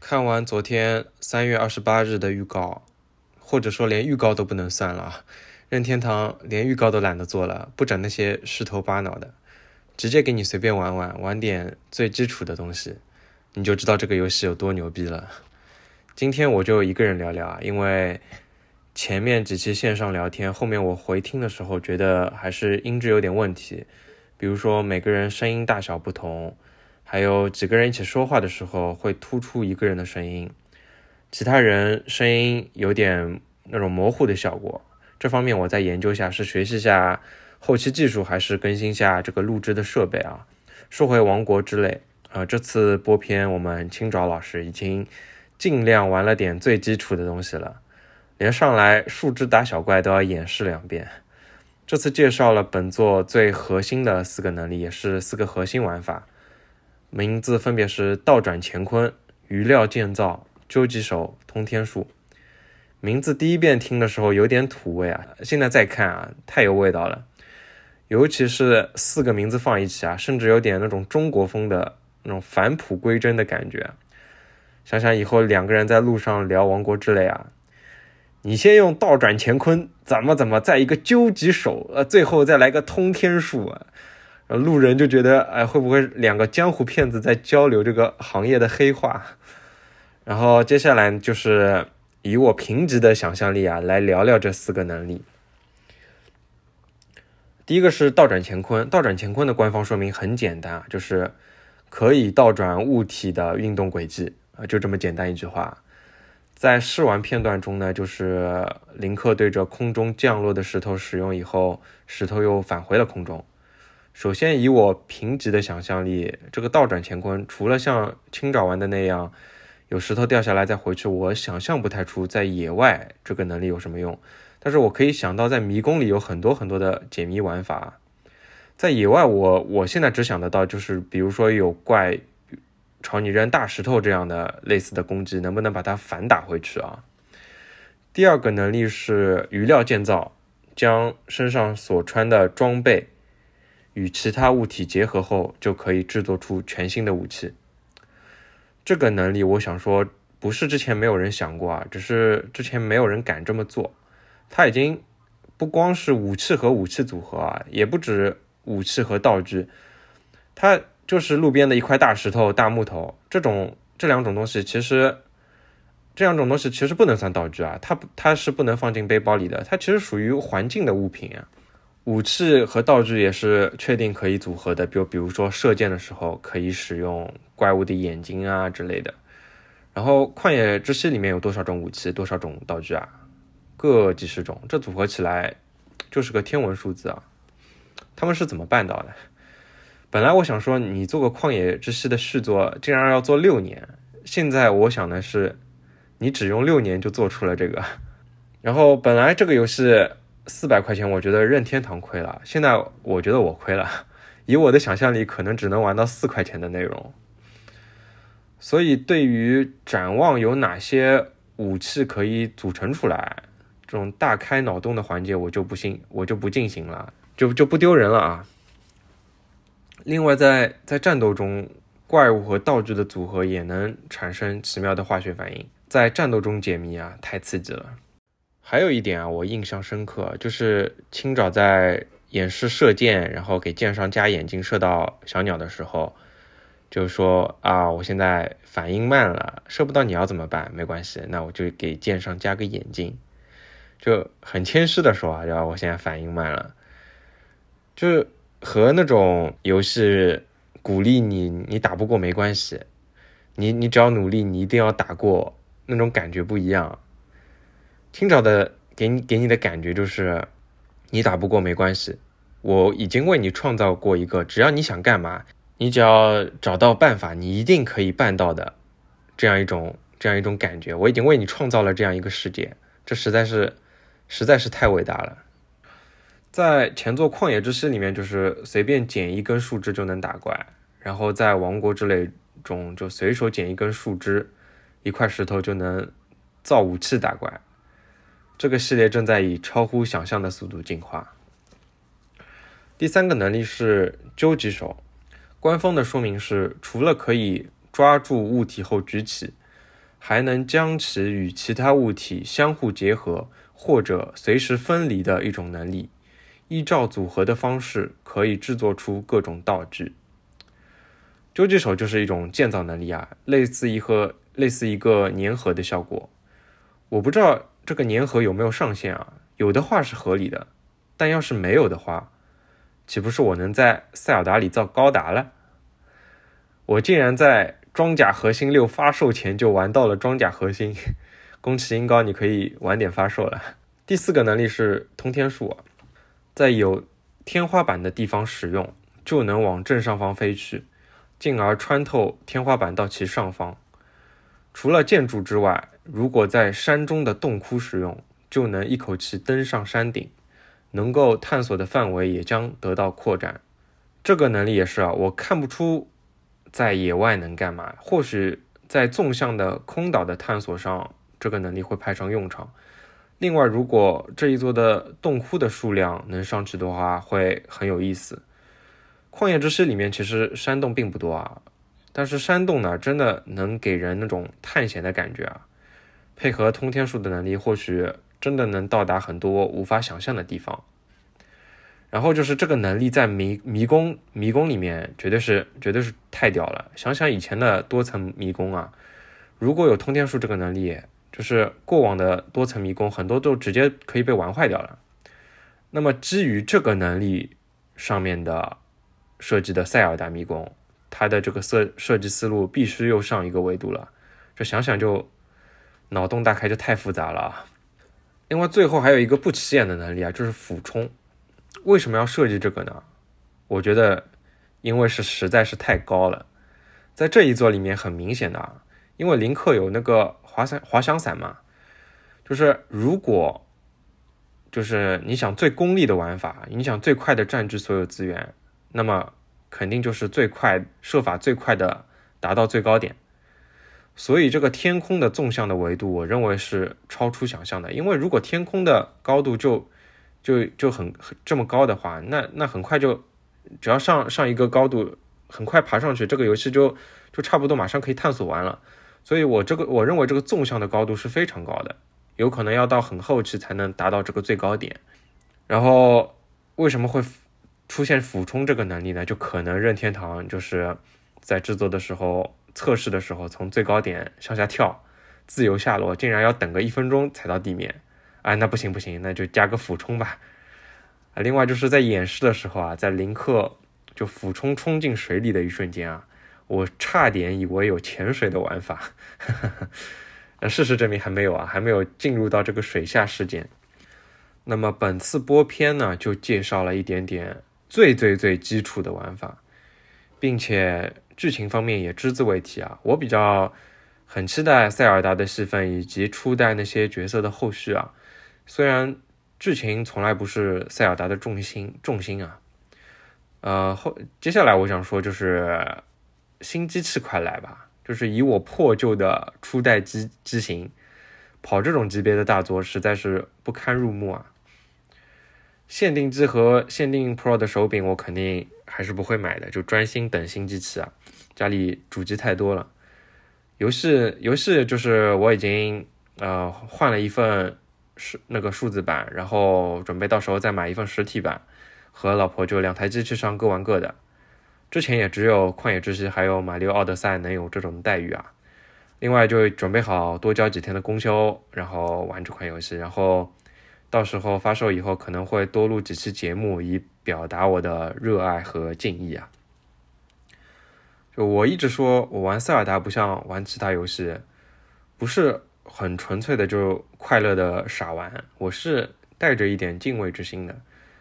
看完昨天三月二十八日的预告，或者说连预告都不能算了，任天堂连预告都懒得做了，不整那些虚头巴脑的，直接给你随便玩玩，玩点最基础的东西，你就知道这个游戏有多牛逼了。今天我就一个人聊聊啊，因为前面几期线上聊天，后面我回听的时候觉得还是音质有点问题，比如说每个人声音大小不同。还有几个人一起说话的时候会突出一个人的声音，其他人声音有点那种模糊的效果。这方面我再研究下，是学习下后期技术，还是更新下这个录制的设备啊？说回《王国之泪》啊，这次播片我们青爪老师已经尽量玩了点最基础的东西了，连上来树枝打小怪都要演示两遍。这次介绍了本作最核心的四个能力，也是四个核心玩法。名字分别是倒转乾坤、余料建造、究极手、通天术。名字第一遍听的时候有点土味啊，现在再看啊，太有味道了。尤其是四个名字放一起啊，甚至有点那种中国风的那种返璞归真的感觉。想想以后两个人在路上聊王国之类啊，你先用倒转乾坤，怎么怎么，再一个究极手，呃，最后再来个通天术啊。路人就觉得，哎，会不会两个江湖骗子在交流这个行业的黑话？然后接下来就是以我贫瘠的想象力啊，来聊聊这四个能力。第一个是倒转乾坤，倒转乾坤的官方说明很简单啊，就是可以倒转物体的运动轨迹啊，就这么简单一句话。在试玩片段中呢，就是林克对着空中降落的石头使用以后，石头又返回了空中。首先，以我贫瘠的想象力，这个倒转乾坤，除了像清沼玩的那样有石头掉下来再回去，我想象不太出在野外这个能力有什么用。但是我可以想到，在迷宫里有很多很多的解谜玩法。在野外，我我现在只想得到就是，比如说有怪朝你扔大石头这样的类似的攻击，能不能把它反打回去啊？第二个能力是余料建造，将身上所穿的装备。与其他物体结合后，就可以制作出全新的武器。这个能力，我想说，不是之前没有人想过啊，只是之前没有人敢这么做。它已经不光是武器和武器组合啊，也不止武器和道具，它就是路边的一块大石头、大木头这种这两种东西，其实这两种东西其实不能算道具啊，它它是不能放进背包里的，它其实属于环境的物品啊。武器和道具也是确定可以组合的，比如比如说射箭的时候可以使用怪物的眼睛啊之类的。然后旷野之息里面有多少种武器，多少种道具啊？各几十种，这组合起来就是个天文数字啊！他们是怎么办到的？本来我想说，你做个旷野之息的续作，竟然要做六年。现在我想的是，你只用六年就做出了这个。然后本来这个游戏。四百块钱，我觉得任天堂亏了。现在我觉得我亏了，以我的想象力，可能只能玩到四块钱的内容。所以，对于展望有哪些武器可以组成出来，这种大开脑洞的环节，我就不信，我就不进行了，就就不丢人了啊。另外，在在战斗中，怪物和道具的组合也能产生奇妙的化学反应，在战斗中解谜啊，太刺激了。还有一点啊，我印象深刻，就是青沼在演示射箭，然后给箭上加眼睛射到小鸟的时候，就说啊，我现在反应慢了，射不到你要怎么办？没关系，那我就给箭上加个眼睛，就很谦虚的说啊，然后我现在反应慢了，就和那种游戏鼓励你，你打不过没关系，你你只要努力，你一定要打过，那种感觉不一样。清找的给你给你的感觉就是，你打不过没关系，我已经为你创造过一个，只要你想干嘛，你只要找到办法，你一定可以办到的，这样一种这样一种感觉，我已经为你创造了这样一个世界，这实在是实在是太伟大了。在前作《旷野之息》里面，就是随便捡一根树枝就能打怪，然后在《王国之泪》中就随手捡一根树枝、一块石头就能造武器打怪。这个系列正在以超乎想象的速度进化。第三个能力是究极手，官方的说明是，除了可以抓住物体后举起，还能将其与其他物体相互结合或者随时分离的一种能力。依照组合的方式，可以制作出各种道具。究极手就是一种建造能力啊，类似一个类似一个粘合的效果。我不知道这个粘合有没有上限啊？有的话是合理的，但要是没有的话，岂不是我能在塞尔达里造高达了？我竟然在装甲核心六发售前就玩到了装甲核心，宫崎英高，你可以晚点发售了。第四个能力是通天术。在有天花板的地方使用，就能往正上方飞去，进而穿透天花板到其上方。除了建筑之外，如果在山中的洞窟使用，就能一口气登上山顶，能够探索的范围也将得到扩展。这个能力也是啊，我看不出在野外能干嘛。或许在纵向的空岛的探索上，这个能力会派上用场。另外，如果这一座的洞窟的数量能上去的话，会很有意思。旷野之息里面其实山洞并不多啊，但是山洞呢，真的能给人那种探险的感觉啊。配合通天术的能力，或许真的能到达很多无法想象的地方。然后就是这个能力在迷迷宫迷宫里面，绝对是绝对是太屌了。想想以前的多层迷宫啊，如果有通天术这个能力。就是过往的多层迷宫，很多都直接可以被玩坏掉了。那么基于这个能力上面的设计的塞尔达迷宫，它的这个设设计思路必须又上一个维度了。这想想就脑洞大开，就太复杂了。另外，最后还有一个不起眼的能力啊，就是俯冲。为什么要设计这个呢？我觉得，因为是实在是太高了。在这一座里面，很明显的啊，因为林克有那个。滑伞滑翔伞嘛，就是如果就是你想最功利的玩法，你想最快的占据所有资源，那么肯定就是最快设法最快的达到最高点。所以这个天空的纵向的维度，我认为是超出想象的。因为如果天空的高度就就就很这么高的话，那那很快就只要上上一个高度，很快爬上去，这个游戏就就差不多马上可以探索完了。所以，我这个我认为这个纵向的高度是非常高的，有可能要到很后期才能达到这个最高点。然后，为什么会出现俯冲这个能力呢？就可能任天堂就是在制作的时候、测试的时候，从最高点向下跳，自由下落，竟然要等个一分钟才到地面。哎，那不行不行，那就加个俯冲吧。啊，另外就是在演示的时候啊，在林克就俯冲冲进水里的一瞬间啊。我差点以为有潜水的玩法，那 事实证明还没有啊，还没有进入到这个水下事件。那么本次播片呢，就介绍了一点点最最最基础的玩法，并且剧情方面也只字未提啊。我比较很期待塞尔达的戏份以及初代那些角色的后续啊。虽然剧情从来不是塞尔达的重心重心啊，呃后接下来我想说就是。新机器快来吧！就是以我破旧的初代机机型跑这种级别的大作，实在是不堪入目啊！限定机和限定 Pro 的手柄，我肯定还是不会买的，就专心等新机器啊！家里主机太多了，游戏游戏就是我已经呃换了一份是那个数字版，然后准备到时候再买一份实体版，和老婆就两台机器上各玩各的。之前也只有旷野之息还有马里奥奥德赛能有这种待遇啊。另外就准备好多交几天的公休，然后玩这款游戏。然后到时候发售以后，可能会多录几期节目，以表达我的热爱和敬意啊。就我一直说我玩塞尔达不像玩其他游戏，不是很纯粹的就快乐的傻玩，我是带着一点敬畏之心的。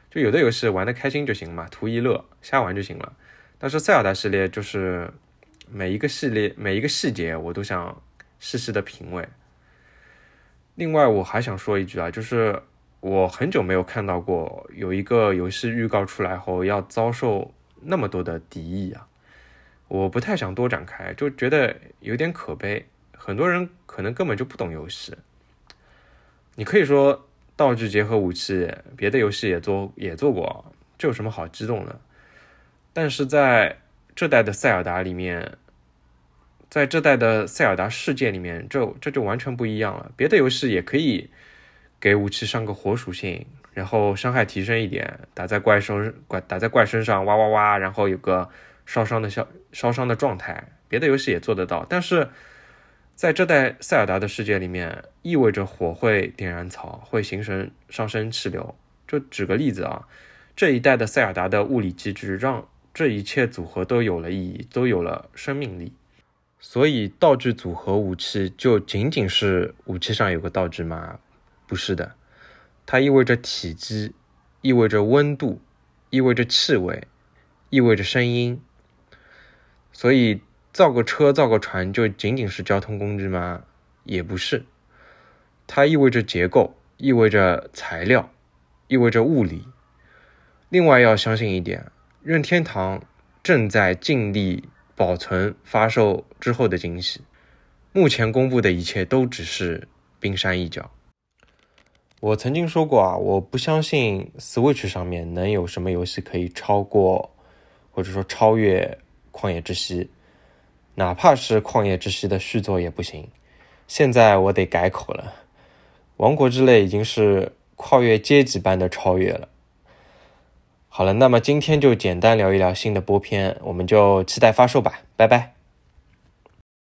就有的游戏玩的开心就行嘛，图一乐，瞎玩就行了。但是塞尔达系列就是每一个系列每一个细节我都想细细的品味。另外我还想说一句啊，就是我很久没有看到过有一个游戏预告出来后要遭受那么多的敌意啊，我不太想多展开，就觉得有点可悲。很多人可能根本就不懂游戏。你可以说道具结合武器，别的游戏也做也做过，这有什么好激动的？但是在这代的塞尔达里面，在这代的塞尔达世界里面，这这就完全不一样了。别的游戏也可以给武器上个火属性，然后伤害提升一点，打在怪身怪打在怪身上哇哇哇，然后有个烧伤的消烧伤的状态。别的游戏也做得到，但是在这代塞尔达的世界里面，意味着火会点燃草，会形成上升气流。就举个例子啊，这一代的塞尔达的物理机制让这一切组合都有了意义，都有了生命力。所以道具组合武器就仅仅是武器上有个道具吗？不是的，它意味着体积，意味着温度，意味着气味，意味着声音。所以造个车、造个船就仅仅是交通工具吗？也不是，它意味着结构，意味着材料。意味着物理。另外要相信一点，任天堂正在尽力保存发售之后的惊喜。目前公布的一切都只是冰山一角。我曾经说过啊，我不相信 Switch 上面能有什么游戏可以超过，或者说超越《旷野之息》，哪怕是《旷野之息》的续作也不行。现在我得改口了，《王国之泪》已经是。跨越阶级般的超越了。好了，那么今天就简单聊一聊新的播片，我们就期待发售吧，拜拜。